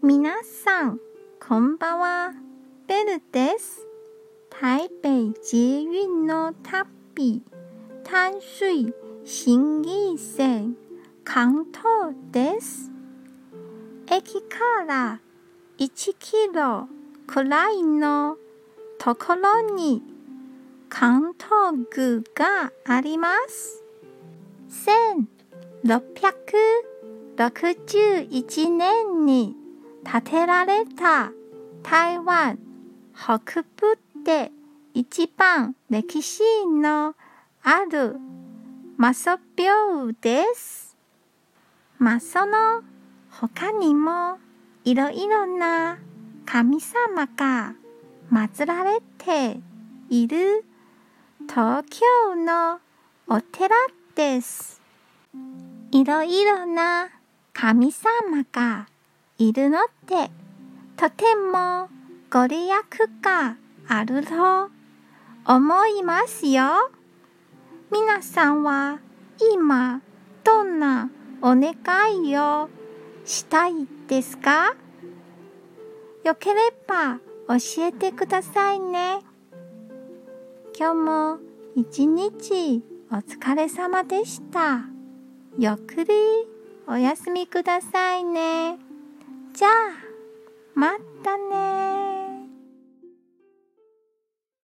皆さん、こんばんは。ベルです。台北捷運の旅、淡水新義線、関東です。駅から1キロくらいのところに関東宮があります。1661年に建てられた台湾北部で一番歴史のあるマソ廟です。まあ、その他にもいろいろな神様が祀られている東京のお寺です。いろいろな神様がいるので、とてもご利益があると思いますよ。皆さんは今どんなお願いをしたいですか？よければ教えてくださいね。今日も一日お疲れ様でした。ゆっくりお休みください。ね